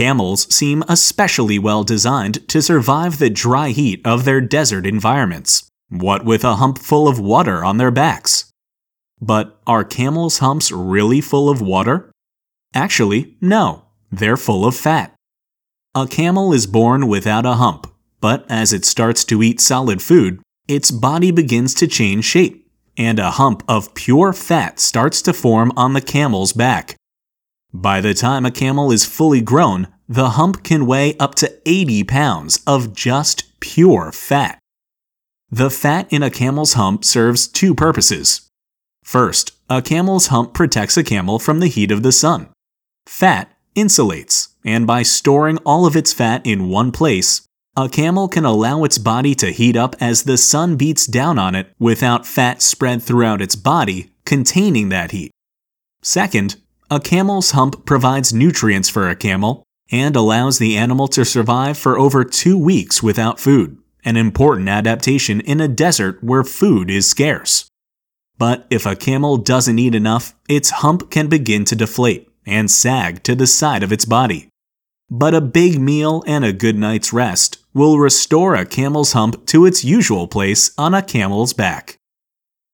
Camels seem especially well designed to survive the dry heat of their desert environments, what with a hump full of water on their backs. But are camels' humps really full of water? Actually, no, they're full of fat. A camel is born without a hump, but as it starts to eat solid food, its body begins to change shape, and a hump of pure fat starts to form on the camel's back. By the time a camel is fully grown, the hump can weigh up to 80 pounds of just pure fat. The fat in a camel's hump serves two purposes. First, a camel's hump protects a camel from the heat of the sun. Fat insulates, and by storing all of its fat in one place, a camel can allow its body to heat up as the sun beats down on it without fat spread throughout its body containing that heat. Second, a camel's hump provides nutrients for a camel and allows the animal to survive for over two weeks without food, an important adaptation in a desert where food is scarce. But if a camel doesn't eat enough, its hump can begin to deflate and sag to the side of its body. But a big meal and a good night's rest will restore a camel's hump to its usual place on a camel's back.